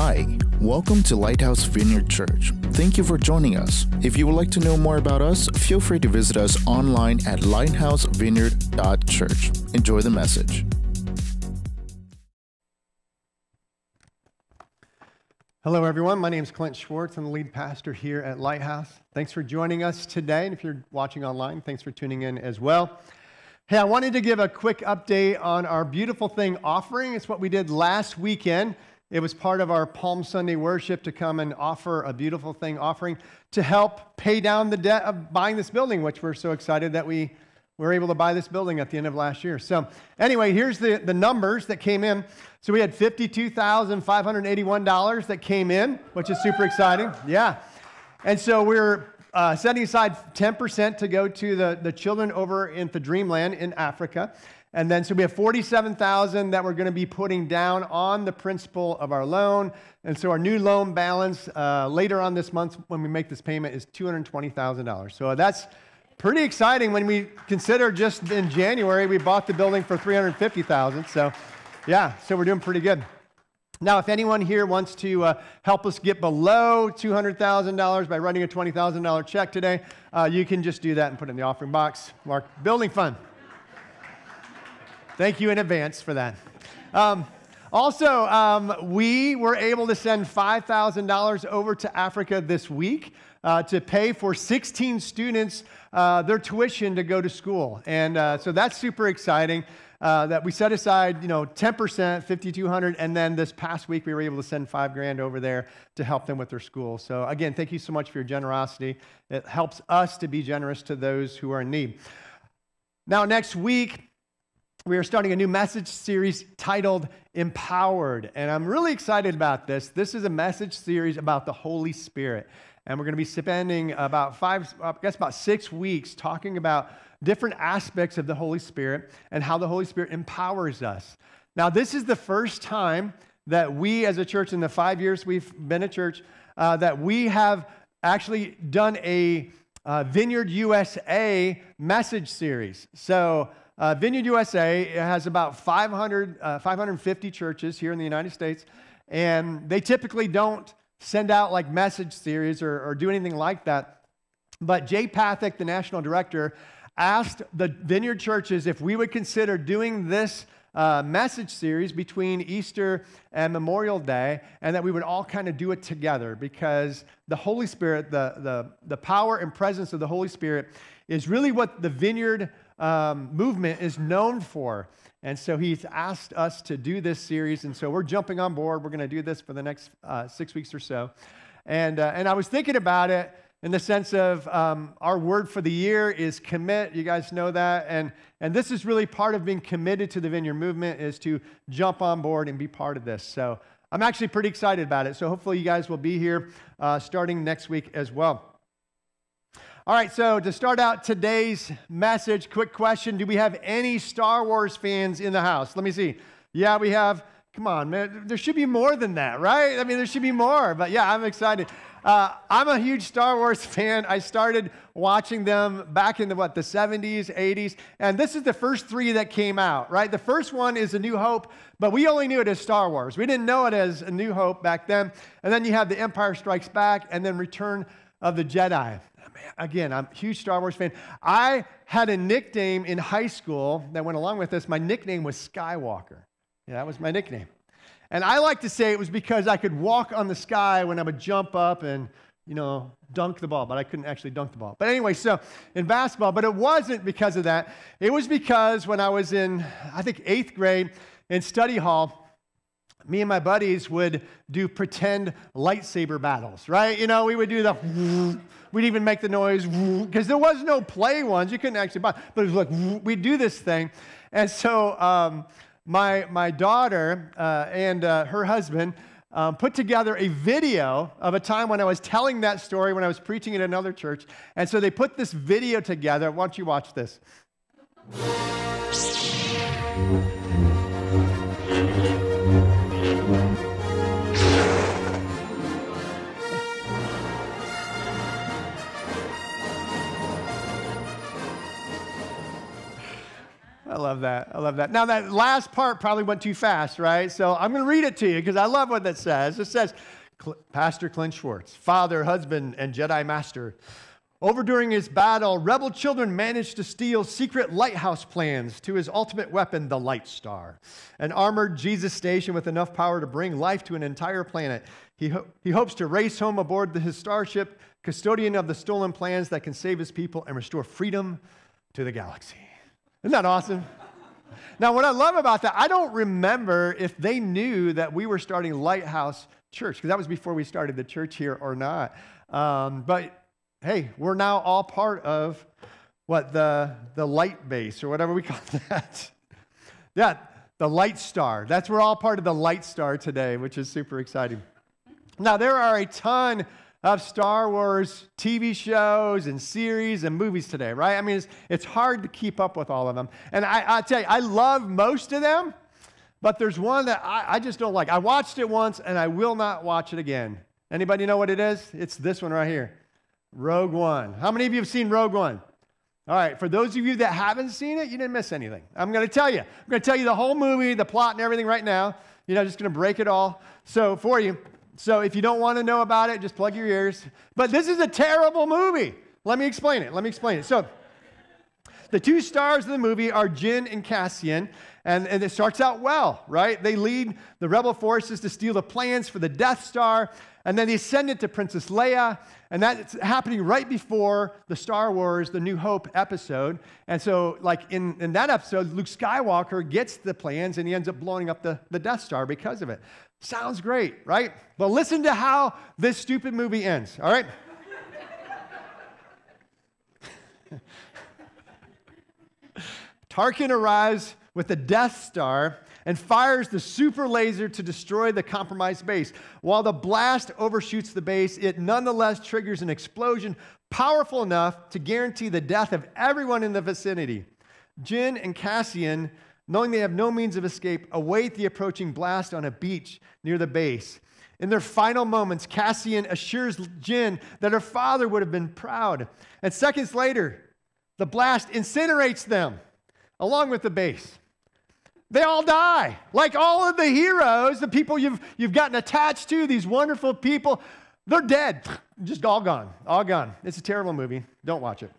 Hi, welcome to Lighthouse Vineyard Church. Thank you for joining us. If you would like to know more about us, feel free to visit us online at lighthousevineyard.church. Enjoy the message. Hello, everyone. My name is Clint Schwartz. I'm the lead pastor here at Lighthouse. Thanks for joining us today. And if you're watching online, thanks for tuning in as well. Hey, I wanted to give a quick update on our beautiful thing offering. It's what we did last weekend. It was part of our Palm Sunday worship to come and offer a beautiful thing offering to help pay down the debt of buying this building, which we're so excited that we were able to buy this building at the end of last year. So, anyway, here's the, the numbers that came in. So, we had $52,581 that came in, which is super exciting. Yeah. And so, we're uh, setting aside 10% to go to the, the children over in the Dreamland in Africa. And then, so we have 47,000 that we're going to be putting down on the principal of our loan. And so our new loan balance uh, later on this month when we make this payment is $220,000. So that's pretty exciting when we consider just in January we bought the building for 350,000. So yeah, so we're doing pretty good. Now, if anyone here wants to uh, help us get below $200,000 by writing a $20,000 check today, uh, you can just do that and put it in the offering box. Mark Building Fund. Thank you in advance for that. Um, also, um, we were able to send $5,000 over to Africa this week uh, to pay for 16 students uh, their tuition to go to school. And uh, so that's super exciting. Uh, that we set aside, you know, 10%, 5,200, and then this past week we were able to send five grand over there to help them with their school. So again, thank you so much for your generosity. It helps us to be generous to those who are in need. Now, next week, we are starting a new message series titled Empowered. And I'm really excited about this. This is a message series about the Holy Spirit. And we're going to be spending about five, I guess about six weeks talking about different aspects of the Holy Spirit and how the Holy Spirit empowers us. Now, this is the first time that we as a church, in the five years we've been a church, uh, that we have actually done a uh, Vineyard USA message series. So, uh, Vineyard USA has about 500, uh, 550 churches here in the United States, and they typically don't send out like message series or, or do anything like that. But Jay Pathak, the national director, asked the Vineyard churches if we would consider doing this uh, message series between Easter and Memorial Day, and that we would all kind of do it together because the Holy Spirit, the, the, the power and presence of the Holy Spirit, is really what the Vineyard um, movement is known for. And so he's asked us to do this series. And so we're jumping on board. We're going to do this for the next uh, six weeks or so. And, uh, and I was thinking about it in the sense of um, our word for the year is commit. You guys know that. And, and this is really part of being committed to the Vineyard movement is to jump on board and be part of this. So I'm actually pretty excited about it. So hopefully you guys will be here uh, starting next week as well. All right, so to start out today's message, quick question Do we have any Star Wars fans in the house? Let me see. Yeah, we have. Come on, man. There should be more than that, right? I mean, there should be more. But yeah, I'm excited. Uh, I'm a huge Star Wars fan. I started watching them back in the what the 70s, 80s, and this is the first three that came out. Right, the first one is A New Hope, but we only knew it as Star Wars. We didn't know it as A New Hope back then. And then you have The Empire Strikes Back, and then Return of the Jedi again, I'm a huge Star Wars fan. I had a nickname in high school that went along with this. My nickname was Skywalker. Yeah, that was my nickname. And I like to say it was because I could walk on the sky when I would jump up and, you know, dunk the ball, but I couldn't actually dunk the ball. But anyway, so in basketball, but it wasn't because of that. It was because when I was in, I think, eighth grade in study hall, me and my buddies would do pretend lightsaber battles, right? You know, we would do the, we'd even make the noise, because there was no play ones. You couldn't actually buy, but it was like, we'd do this thing. And so um, my, my daughter uh, and uh, her husband um, put together a video of a time when I was telling that story when I was preaching at another church. And so they put this video together. Why don't you watch this? I love that. I love that. Now, that last part probably went too fast, right? So I'm going to read it to you because I love what that says. It says, Pastor Clint Schwartz, father, husband, and Jedi master. Over during his battle, rebel children managed to steal secret lighthouse plans to his ultimate weapon, the Light Star, an armored Jesus station with enough power to bring life to an entire planet. He, ho- he hopes to race home aboard the, his starship, custodian of the stolen plans that can save his people and restore freedom to the galaxy. Isn't that awesome? now, what I love about that, I don't remember if they knew that we were starting Lighthouse Church, because that was before we started the church here or not. Um, but hey, we're now all part of what the, the light base or whatever we call that. yeah, the light star. That's we're all part of the light star today, which is super exciting. Now, there are a ton of Star Wars TV shows and series and movies today, right? I mean, it's, it's hard to keep up with all of them. And I, I tell you, I love most of them, but there's one that I, I just don't like. I watched it once and I will not watch it again. Anybody know what it is? It's this one right here. Rogue One. How many of you have seen Rogue One? All right, for those of you that haven't seen it, you didn't miss anything. I'm going to tell you. I'm going to tell you the whole movie, the plot, and everything right now. You know, just going to break it all. So, for you. So, if you don't want to know about it, just plug your ears. But this is a terrible movie. Let me explain it. Let me explain it. So, the two stars of the movie are Jyn and Cassian, and, and it starts out well, right? They lead the rebel forces to steal the plans for the Death Star, and then they send it to Princess Leia, and that's happening right before the Star Wars The New Hope episode. And so, like in, in that episode, Luke Skywalker gets the plans and he ends up blowing up the, the Death Star because of it. Sounds great, right? But listen to how this stupid movie ends, all right? Tarkin arrives with the Death Star and fires the super laser to destroy the compromised base. While the blast overshoots the base, it nonetheless triggers an explosion powerful enough to guarantee the death of everyone in the vicinity. Jyn and Cassian, knowing they have no means of escape, await the approaching blast on a beach near the base. In their final moments, Cassian assures Jyn that her father would have been proud. And seconds later, the blast incinerates them along with the base. They all die. Like all of the heroes, the people you've, you've gotten attached to, these wonderful people, they're dead. Just all gone. All gone. It's a terrible movie. Don't watch it.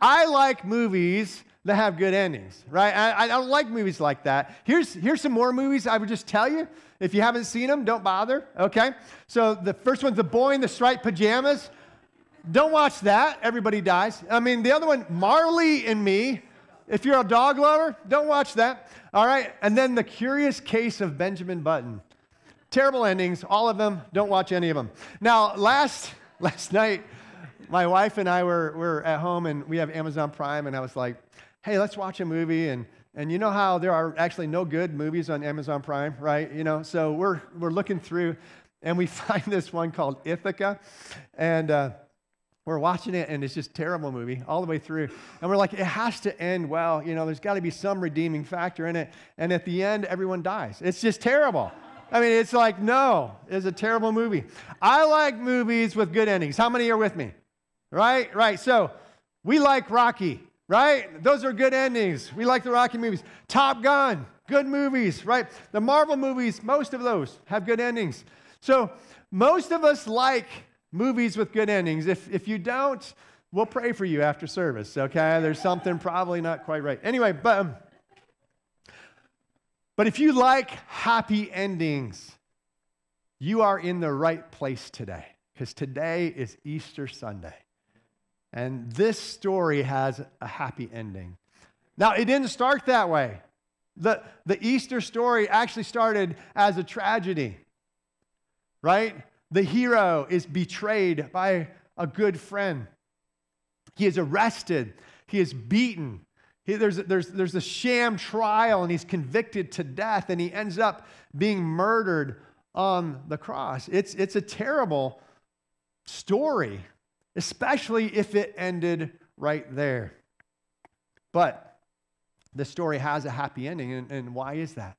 I like movies that have good endings, right? I, I, don't like movies like that. Here's, here's some more movies I would just tell you. If you haven't seen them, don't bother, okay? So the first one's The Boy in the Striped Pajamas. Don't watch that. Everybody dies. I mean, the other one, Marley and Me. If you're a dog lover, don't watch that. All right. And then The Curious Case of Benjamin Button. Terrible endings, all of them. Don't watch any of them. Now, last, last night, my wife and I were, were at home and we have Amazon Prime, and I was like, hey, let's watch a movie. And, and you know how there are actually no good movies on Amazon Prime, right? You know, so we're, we're looking through and we find this one called Ithaca. And, uh, we're watching it and it's just terrible movie all the way through. And we're like it has to end well. You know there's got to be some redeeming factor in it. And at the end everyone dies. It's just terrible. I mean it's like no it's a terrible movie. I like movies with good endings. How many are with me? Right? Right. So we like rocky right those are good endings we like the rocky movies top gun good movies right the marvel movies most of those have good endings so most of us like movies with good endings. If, if you don't, we'll pray for you after service, okay? There's something probably not quite right. Anyway, but, but if you like happy endings, you are in the right place today because today is Easter Sunday. And this story has a happy ending. Now, it didn't start that way. The, the Easter story actually started as a tragedy, right? the hero is betrayed by a good friend. He is arrested, he is beaten. He, there's, there's, there's a sham trial, and he's convicted to death, and he ends up being murdered on the cross. It's, it's a terrible story, especially if it ended right there. But the story has a happy ending, and, and why is that?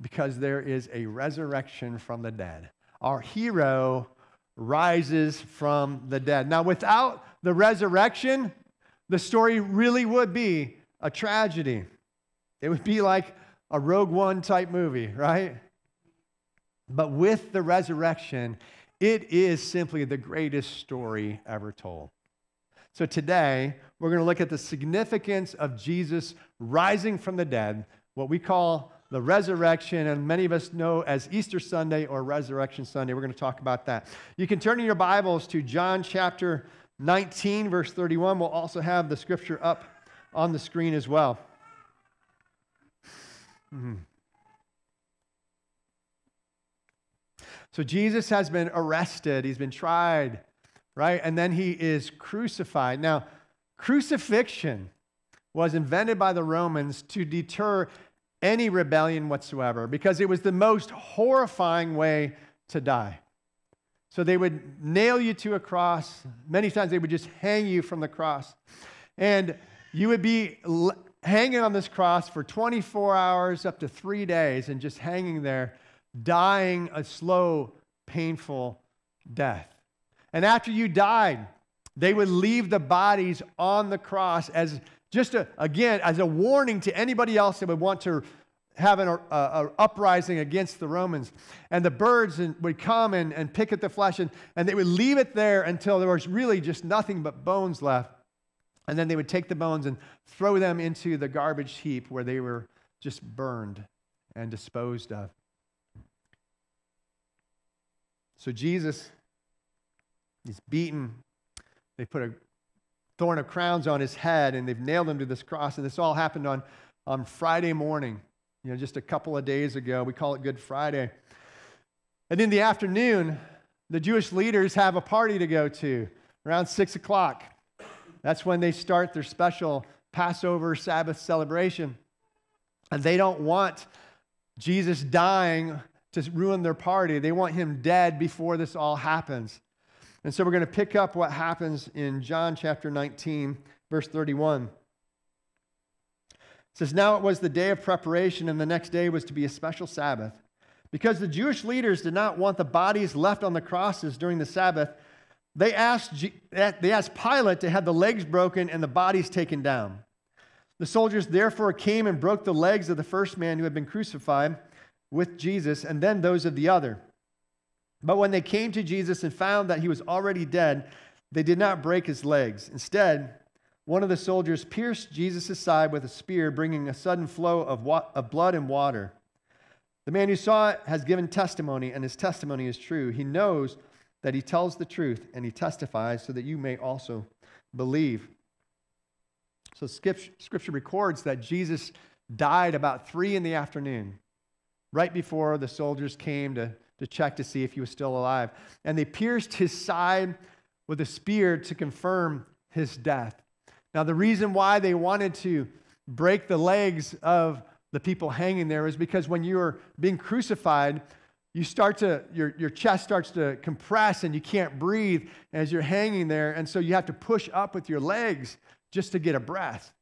Because there is a resurrection from the dead our hero rises from the dead. Now, without the resurrection, the story really would be a tragedy. It would be like a Rogue One type movie, right? But with the resurrection, it is simply the greatest story ever told. So today, we're going to look at the significance of Jesus rising from the dead, what we call the resurrection, and many of us know as Easter Sunday or Resurrection Sunday. We're going to talk about that. You can turn in your Bibles to John chapter 19, verse 31. We'll also have the scripture up on the screen as well. Mm-hmm. So Jesus has been arrested, he's been tried, right? And then he is crucified. Now, crucifixion was invented by the Romans to deter any rebellion whatsoever because it was the most horrifying way to die. So they would nail you to a cross. Many times they would just hang you from the cross. And you would be hanging on this cross for 24 hours, up to three days, and just hanging there, dying a slow, painful death. And after you died, they would leave the bodies on the cross as just a, again, as a warning to anybody else that would want to have an a, a uprising against the Romans. And the birds would come and, and pick at the flesh, and, and they would leave it there until there was really just nothing but bones left. And then they would take the bones and throw them into the garbage heap where they were just burned and disposed of. So Jesus, is beaten. They put a thorn of crowns on his head and they've nailed him to this cross. And this all happened on, on Friday morning, you know, just a couple of days ago. We call it Good Friday. And in the afternoon, the Jewish leaders have a party to go to around six o'clock. That's when they start their special Passover Sabbath celebration. And they don't want Jesus dying to ruin their party. They want him dead before this all happens. And so we're going to pick up what happens in John chapter 19, verse 31. It says, Now it was the day of preparation, and the next day was to be a special Sabbath. Because the Jewish leaders did not want the bodies left on the crosses during the Sabbath, they asked, they asked Pilate to have the legs broken and the bodies taken down. The soldiers therefore came and broke the legs of the first man who had been crucified with Jesus, and then those of the other. But when they came to Jesus and found that he was already dead, they did not break his legs. Instead, one of the soldiers pierced Jesus' side with a spear, bringing a sudden flow of, wa- of blood and water. The man who saw it has given testimony, and his testimony is true. He knows that he tells the truth and he testifies so that you may also believe. So, scripture records that Jesus died about three in the afternoon, right before the soldiers came to, to check to see if he was still alive. And they pierced his side with a spear to confirm his death. Now, the reason why they wanted to break the legs of the people hanging there is because when you are being crucified, you start to, your, your chest starts to compress and you can't breathe as you're hanging there. And so you have to push up with your legs just to get a breath.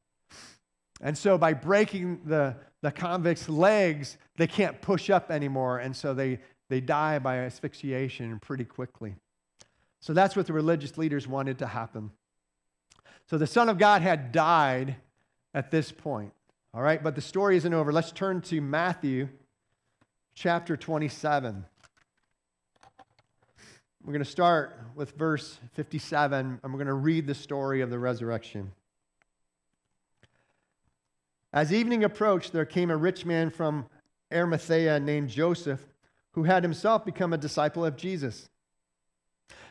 And so by breaking the, the convict's legs, they can't push up anymore. And so they, they die by asphyxiation pretty quickly. So that's what the religious leaders wanted to happen. So the Son of God had died at this point. All right, but the story isn't over. Let's turn to Matthew chapter 27. We're going to start with verse 57, and we're going to read the story of the resurrection. As evening approached, there came a rich man from Arimathea named Joseph, who had himself become a disciple of Jesus.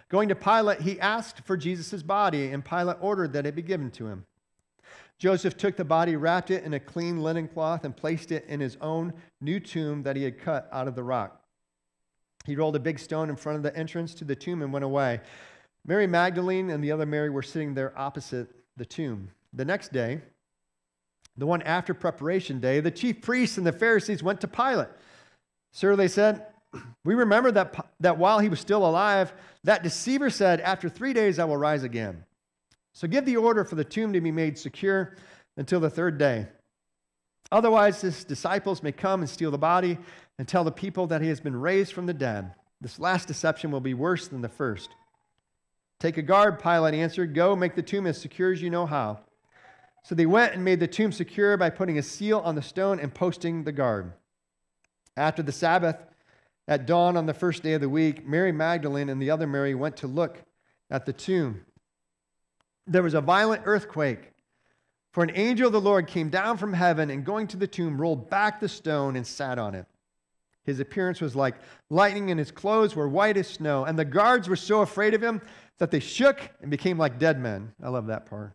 Going to Pilate, he asked for Jesus' body, and Pilate ordered that it be given to him. Joseph took the body, wrapped it in a clean linen cloth, and placed it in his own new tomb that he had cut out of the rock. He rolled a big stone in front of the entrance to the tomb and went away. Mary Magdalene and the other Mary were sitting there opposite the tomb. The next day, the one after preparation day, the chief priests and the Pharisees went to Pilate. Sir, they said, we remember that, that while he was still alive, that deceiver said, After three days I will rise again. So give the order for the tomb to be made secure until the third day. Otherwise, his disciples may come and steal the body and tell the people that he has been raised from the dead. This last deception will be worse than the first. Take a guard, Pilate answered. Go make the tomb as secure as you know how. So they went and made the tomb secure by putting a seal on the stone and posting the guard. After the Sabbath, at dawn on the first day of the week, Mary Magdalene and the other Mary went to look at the tomb. There was a violent earthquake, for an angel of the Lord came down from heaven and going to the tomb rolled back the stone and sat on it. His appearance was like lightning, and his clothes were white as snow. And the guards were so afraid of him that they shook and became like dead men. I love that part.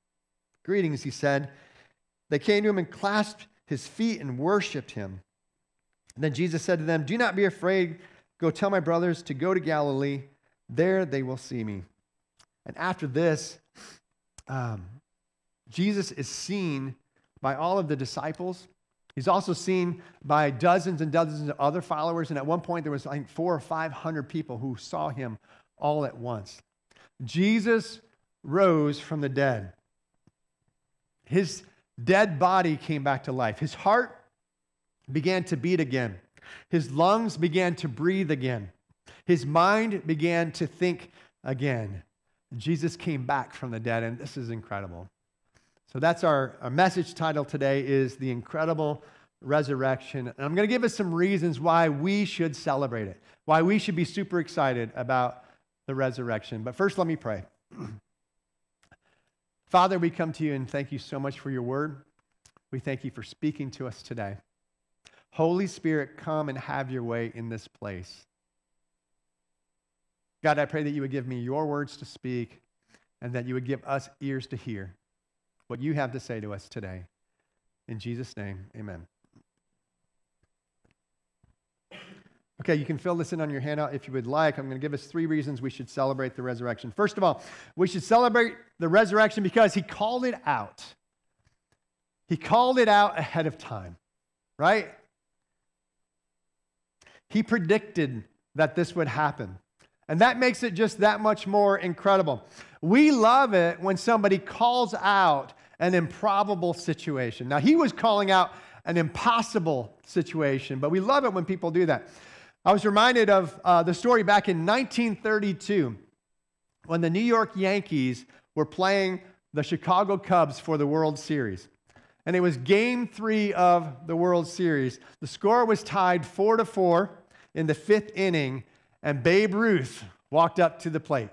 Greetings, he said. They came to him and clasped his feet and worshiped him. And then Jesus said to them, Do not be afraid. Go tell my brothers to go to Galilee. There they will see me. And after this, um, Jesus is seen by all of the disciples. He's also seen by dozens and dozens of other followers. And at one point, there was, I think, four or 500 people who saw him all at once. Jesus rose from the dead. His dead body came back to life. His heart began to beat again. His lungs began to breathe again. His mind began to think again. Jesus came back from the dead, and this is incredible. So that's our, our message title today is the incredible resurrection. And I'm going to give us some reasons why we should celebrate it, why we should be super excited about the resurrection. But first, let me pray. Father, we come to you and thank you so much for your word. We thank you for speaking to us today. Holy Spirit, come and have your way in this place. God, I pray that you would give me your words to speak and that you would give us ears to hear what you have to say to us today. In Jesus' name, amen. Okay, you can fill this in on your handout if you would like. I'm going to give us three reasons we should celebrate the resurrection. First of all, we should celebrate the resurrection because he called it out. He called it out ahead of time, right? He predicted that this would happen. And that makes it just that much more incredible. We love it when somebody calls out an improbable situation. Now, he was calling out an impossible situation, but we love it when people do that. I was reminded of uh, the story back in 1932 when the New York Yankees were playing the Chicago Cubs for the World Series. And it was game three of the World Series. The score was tied four to four in the fifth inning, and Babe Ruth walked up to the plate.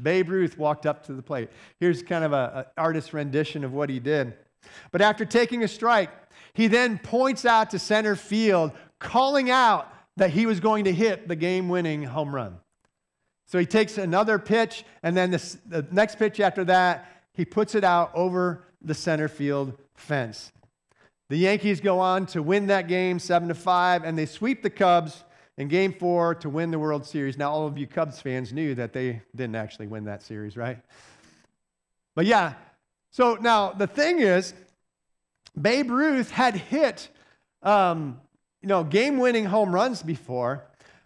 Babe Ruth walked up to the plate. Here's kind of an artist rendition of what he did. But after taking a strike, he then points out to center field, calling out that he was going to hit the game winning home run. So he takes another pitch, and then this, the next pitch after that, he puts it out over the center field fence. The Yankees go on to win that game 7 to 5, and they sweep the Cubs in game four to win the World Series. Now, all of you Cubs fans knew that they didn't actually win that series, right? But yeah, so now the thing is, Babe Ruth had hit um, you know, game winning home runs before,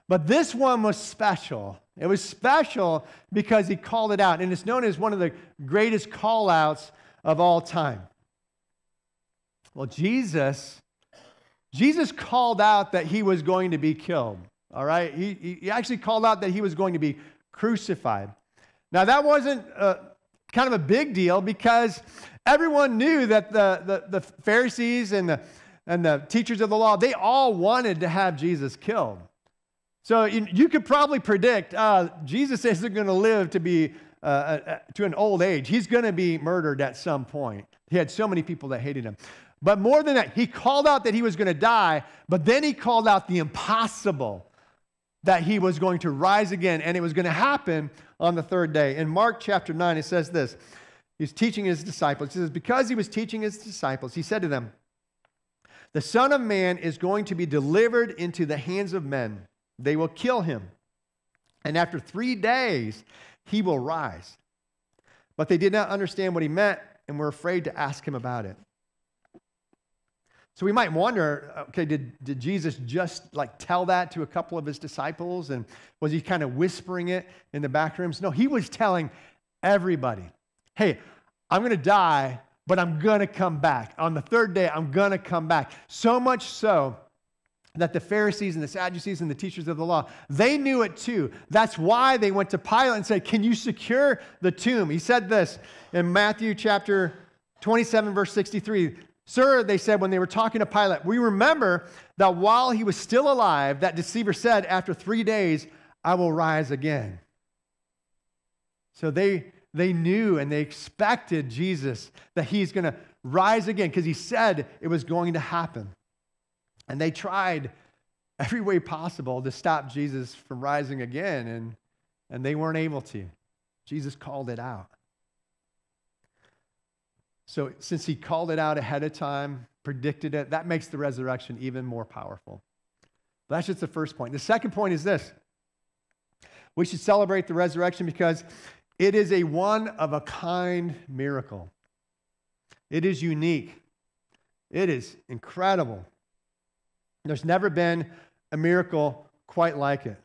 but this one was special. It was special because he called it out, and it's known as one of the greatest call outs of all time. Well, Jesus, Jesus called out that he was going to be killed. All right? He, he actually called out that he was going to be crucified. Now, that wasn't uh, kind of a big deal because everyone knew that the, the, the Pharisees and the and the teachers of the law, they all wanted to have Jesus killed. So you, could probably predict uh, Jesus isn't going to live to be uh, uh, to an old age. He's going to be murdered at some point. He had so many people that hated him. But more than that, he called out that he was going to die, but then he called out the impossible that he was going to rise again, and it was going to happen on the third day. In Mark chapter 9, it says this He's teaching his disciples. He says, Because he was teaching his disciples, he said to them, the Son of Man is going to be delivered into the hands of men. They will kill him. And after three days, he will rise. but they did not understand what he meant and were afraid to ask him about it. So we might wonder, okay, did, did Jesus just like tell that to a couple of his disciples? And was he kind of whispering it in the back rooms? No, he was telling everybody, hey, I'm going to die, but I'm going to come back. On the third day, I'm going to come back. So much so that the Pharisees and the Sadducees and the teachers of the law, they knew it too. That's why they went to Pilate and said, Can you secure the tomb? He said this in Matthew chapter 27, verse 63. Sir, they said when they were talking to Pilate, we remember that while he was still alive, that deceiver said, After three days, I will rise again. So they, they knew and they expected Jesus that he's going to rise again because he said it was going to happen. And they tried every way possible to stop Jesus from rising again, and, and they weren't able to. Jesus called it out. So, since he called it out ahead of time, predicted it, that makes the resurrection even more powerful. That's just the first point. The second point is this we should celebrate the resurrection because it is a one of a kind miracle. It is unique, it is incredible. There's never been a miracle quite like it.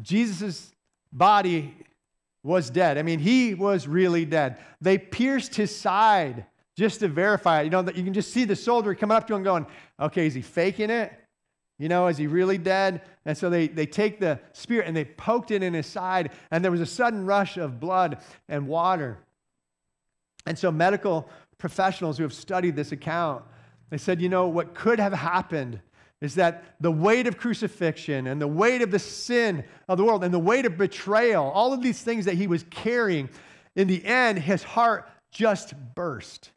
Jesus' body was dead. I mean, he was really dead. They pierced his side just to verify it. You know, you can just see the soldier coming up to him going, okay, is he faking it? You know, is he really dead? And so they, they take the spear and they poked it in his side, and there was a sudden rush of blood and water. And so medical professionals who have studied this account, they said, you know, what could have happened is that the weight of crucifixion and the weight of the sin of the world and the weight of betrayal, all of these things that he was carrying, in the end, his heart just burst.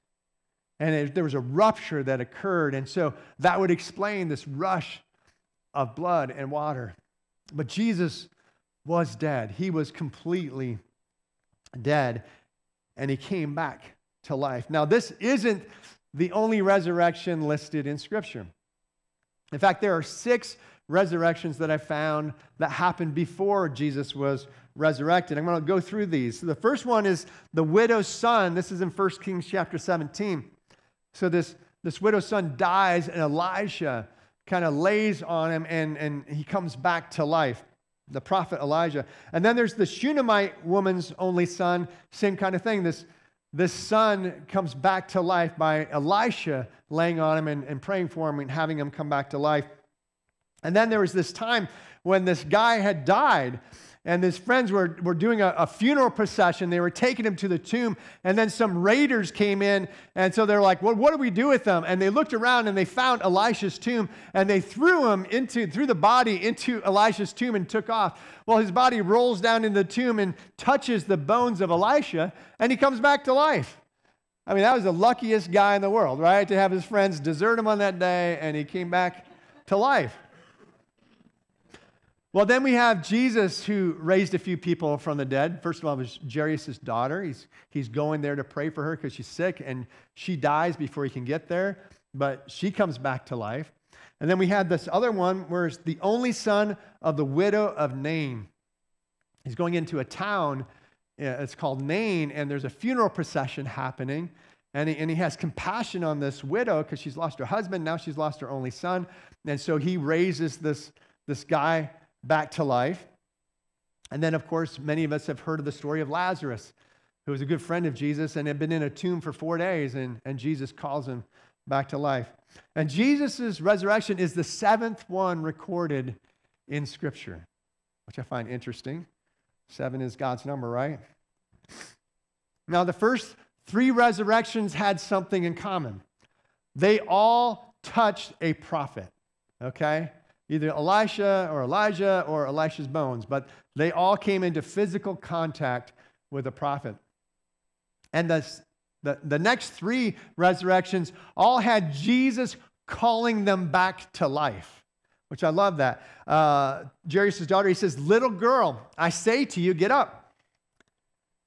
And it, there was a rupture that occurred. And so that would explain this rush of blood and water. But Jesus was dead. He was completely dead. And he came back to life. Now, this isn't the only resurrection listed in Scripture. In fact, there are six resurrections that I found that happened before Jesus was resurrected. I'm going to go through these. So the first one is the widow's son. This is in 1 Kings chapter 17. So this, this widow's son dies, and Elijah kind of lays on him, and, and he comes back to life. The prophet Elijah. And then there's the Shunammite woman's only son, same kind of thing. This, this son comes back to life by Elisha laying on him and, and praying for him and having him come back to life. And then there was this time when this guy had died, and his friends were, were doing a, a, funeral procession. They were taking him to the tomb, and then some raiders came in, and so they're like, well, what do we do with them? And they looked around and they found Elisha's tomb, and they threw him into, threw the body into Elisha's tomb and took off. Well, his body rolls down in the tomb and touches the bones of Elisha, and he comes back to life. I mean, that was the luckiest guy in the world, right? To have his friends desert him on that day, and he came back to life. Well, then we have Jesus who raised a few people from the dead. First of all, it was Jairus' daughter. He's, he's going there to pray for her because she's sick and she dies before he can get there, but she comes back to life. And then we had this other one where it's the only son of the widow of Nain. He's going into a town, it's called Nain, and there's a funeral procession happening. And he, and he has compassion on this widow because she's lost her husband. Now she's lost her only son. And so he raises this, this guy back to life. And then, of course, many of us have heard of the story of Lazarus, who was a good friend of Jesus and had been in a tomb for four days, and, and Jesus calls him back to life. And Jesus' resurrection is the seventh one recorded in Scripture, which I find interesting. Seven is God's number, right? Now, the first three resurrections had something in common. They all touched a prophet, okay? Either Elisha or Elijah or Elisha's bones, but they all came into physical contact with a prophet. And the, the, the next three resurrections all had Jesus calling them back to life, which I love that. Uh, Jairus' daughter, he says, Little girl, I say to you, get up.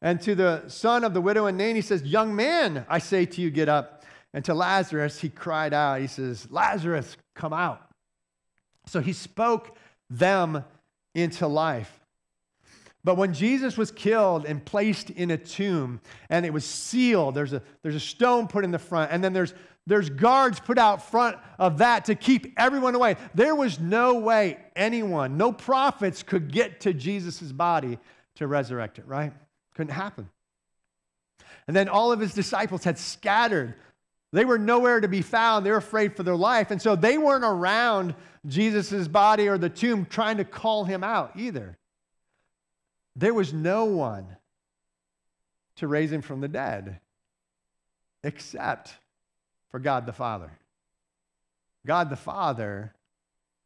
And to the son of the widow in Nain, he says, Young man, I say to you, get up. And to Lazarus, he cried out, he says, Lazarus, come out. So he spoke them into life. But when Jesus was killed and placed in a tomb and it was sealed, there's a, there's a stone put in the front, and then there's, there's guards put out front of that to keep everyone away. There was no way anyone, no prophets could get to Jesus' body to resurrect it, right? Couldn't happen. And then all of his disciples had scattered. They were nowhere to be found. They were afraid for their life. And so they weren't around Jesus' body or the tomb trying to call him out either. There was no one to raise him from the dead except for God the Father. God the Father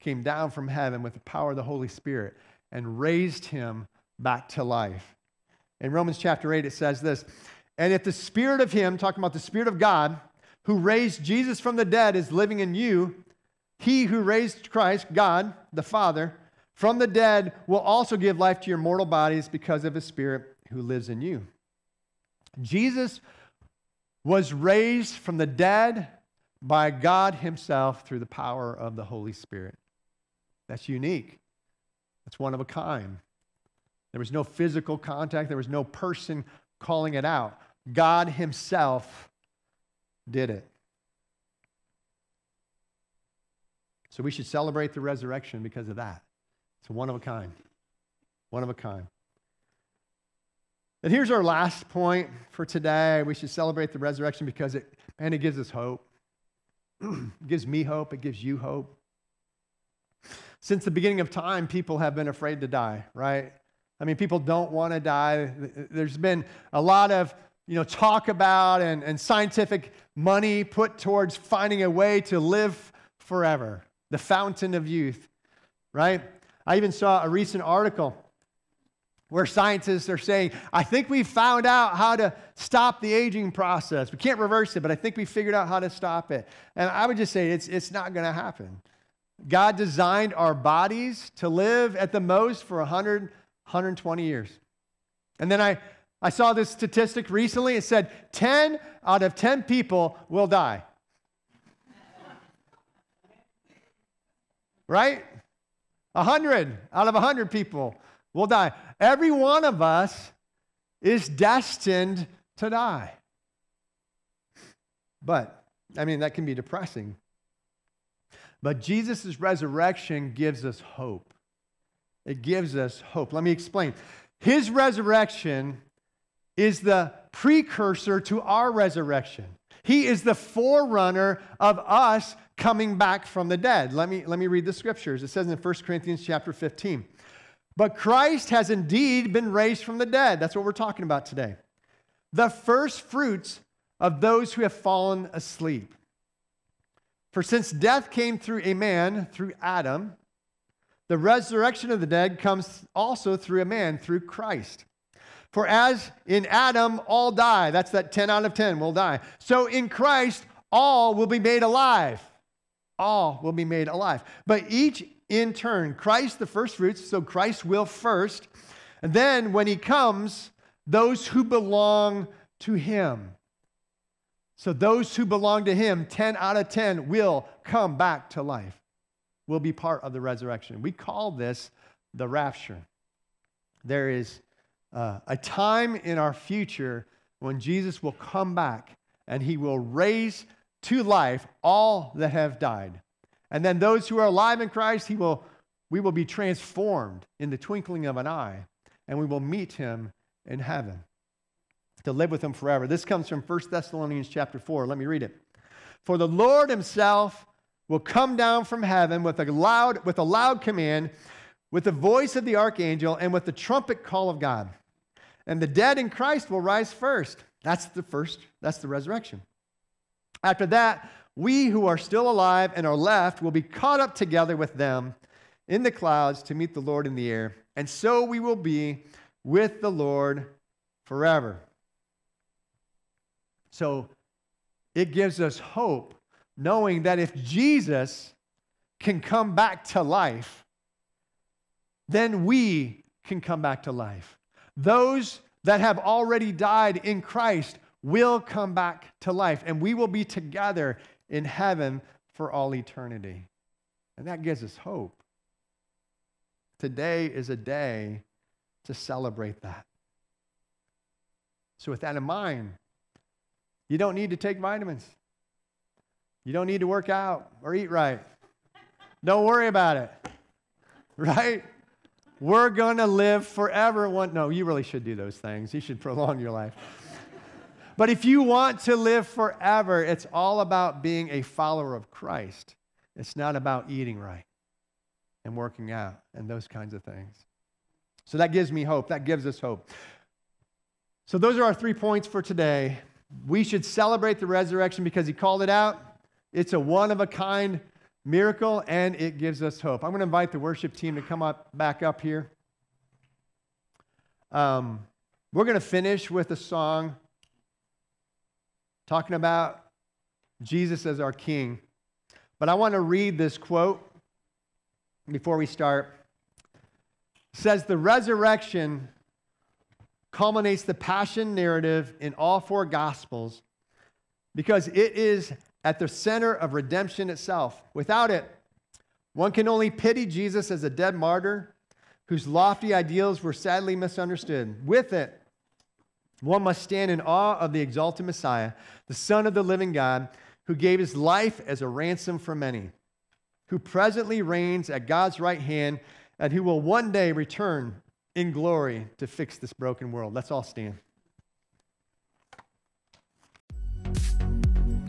came down from heaven with the power of the Holy Spirit and raised him back to life. In Romans chapter 8, it says this And if the Spirit of Him, talking about the Spirit of God, who raised Jesus from the dead, is living in you, he who raised Christ, God the Father, from the dead will also give life to your mortal bodies because of his Spirit who lives in you. Jesus was raised from the dead by God Himself through the power of the Holy Spirit. That's unique. That's one of a kind. There was no physical contact, there was no person calling it out. God Himself did it. So we should celebrate the resurrection because of that. It's one of a kind. One of a kind. And here's our last point for today. We should celebrate the resurrection because it, man, it gives us hope. it gives me hope. It gives you hope. Since the beginning of time, people have been afraid to die, right? I mean, people don't want to die. There's been a lot of you know, talk about and, and scientific money put towards finding a way to live forever, the fountain of youth, right? I even saw a recent article where scientists are saying, I think we found out how to stop the aging process. We can't reverse it, but I think we figured out how to stop it. And I would just say it's, it's not going to happen. God designed our bodies to live at the most for 100, 120 years. And then I, I saw this statistic recently. It said 10 out of 10 people will die. right? 100 out of 100 people will die. Every one of us is destined to die. But, I mean, that can be depressing. But Jesus' resurrection gives us hope. It gives us hope. Let me explain. His resurrection is the precursor to our resurrection. He is the forerunner of us coming back from the dead. Let me, let me read the scriptures. It says in 1 Corinthians chapter 15. But Christ has indeed been raised from the dead. That's what we're talking about today. The first fruits of those who have fallen asleep. For since death came through a man, through Adam, the resurrection of the dead comes also through a man, through Christ. For as in Adam all die, that's that 10 out of 10 will die. So in Christ all will be made alive all will be made alive. But each in turn, Christ the first fruits, so Christ will first. And then when he comes, those who belong to him. So those who belong to him, 10 out of 10, will come back to life, will be part of the resurrection. We call this the rapture. There is uh, a time in our future when Jesus will come back and he will raise to life all that have died. And then those who are alive in Christ, he will, we will be transformed in the twinkling of an eye, and we will meet him in heaven to live with him forever. This comes from 1 Thessalonians chapter 4. Let me read it. For the Lord himself will come down from heaven with a loud, with a loud command, with the voice of the archangel, and with the trumpet call of God. And the dead in Christ will rise first. That's the first, that's the resurrection. After that, we who are still alive and are left will be caught up together with them in the clouds to meet the Lord in the air. And so we will be with the Lord forever. So it gives us hope knowing that if Jesus can come back to life, then we can come back to life. Those that have already died in Christ will come back to life, and we will be together in heaven for all eternity. And that gives us hope. Today is a day to celebrate that. So, with that in mind, you don't need to take vitamins. You don't need to work out or eat right. Don't worry about it. Right? We're going to live forever. One, no, you really should do those things. You should prolong your life. But if you want to live forever, it's all about being a follower of Christ. It's not about eating right and working out and those kinds of things. So that gives me hope. That gives us hope. So those are our three points for today. We should celebrate the resurrection because he called it out. It's a one of a kind miracle and it gives us hope. I'm going to invite the worship team to come up back up here. Um, we're going to finish with a song talking about Jesus as our King. But I want to read this quote before we start. It says, The resurrection culminates the passion narrative in all four Gospels because it is at the center of redemption itself. Without it, one can only pity Jesus as a dead martyr whose lofty ideals were sadly misunderstood. With it, one must stand in awe of the exalted Messiah, the Son of the living God, who gave his life as a ransom for many, who presently reigns at God's right hand, and who will one day return in glory to fix this broken world. Let's all stand.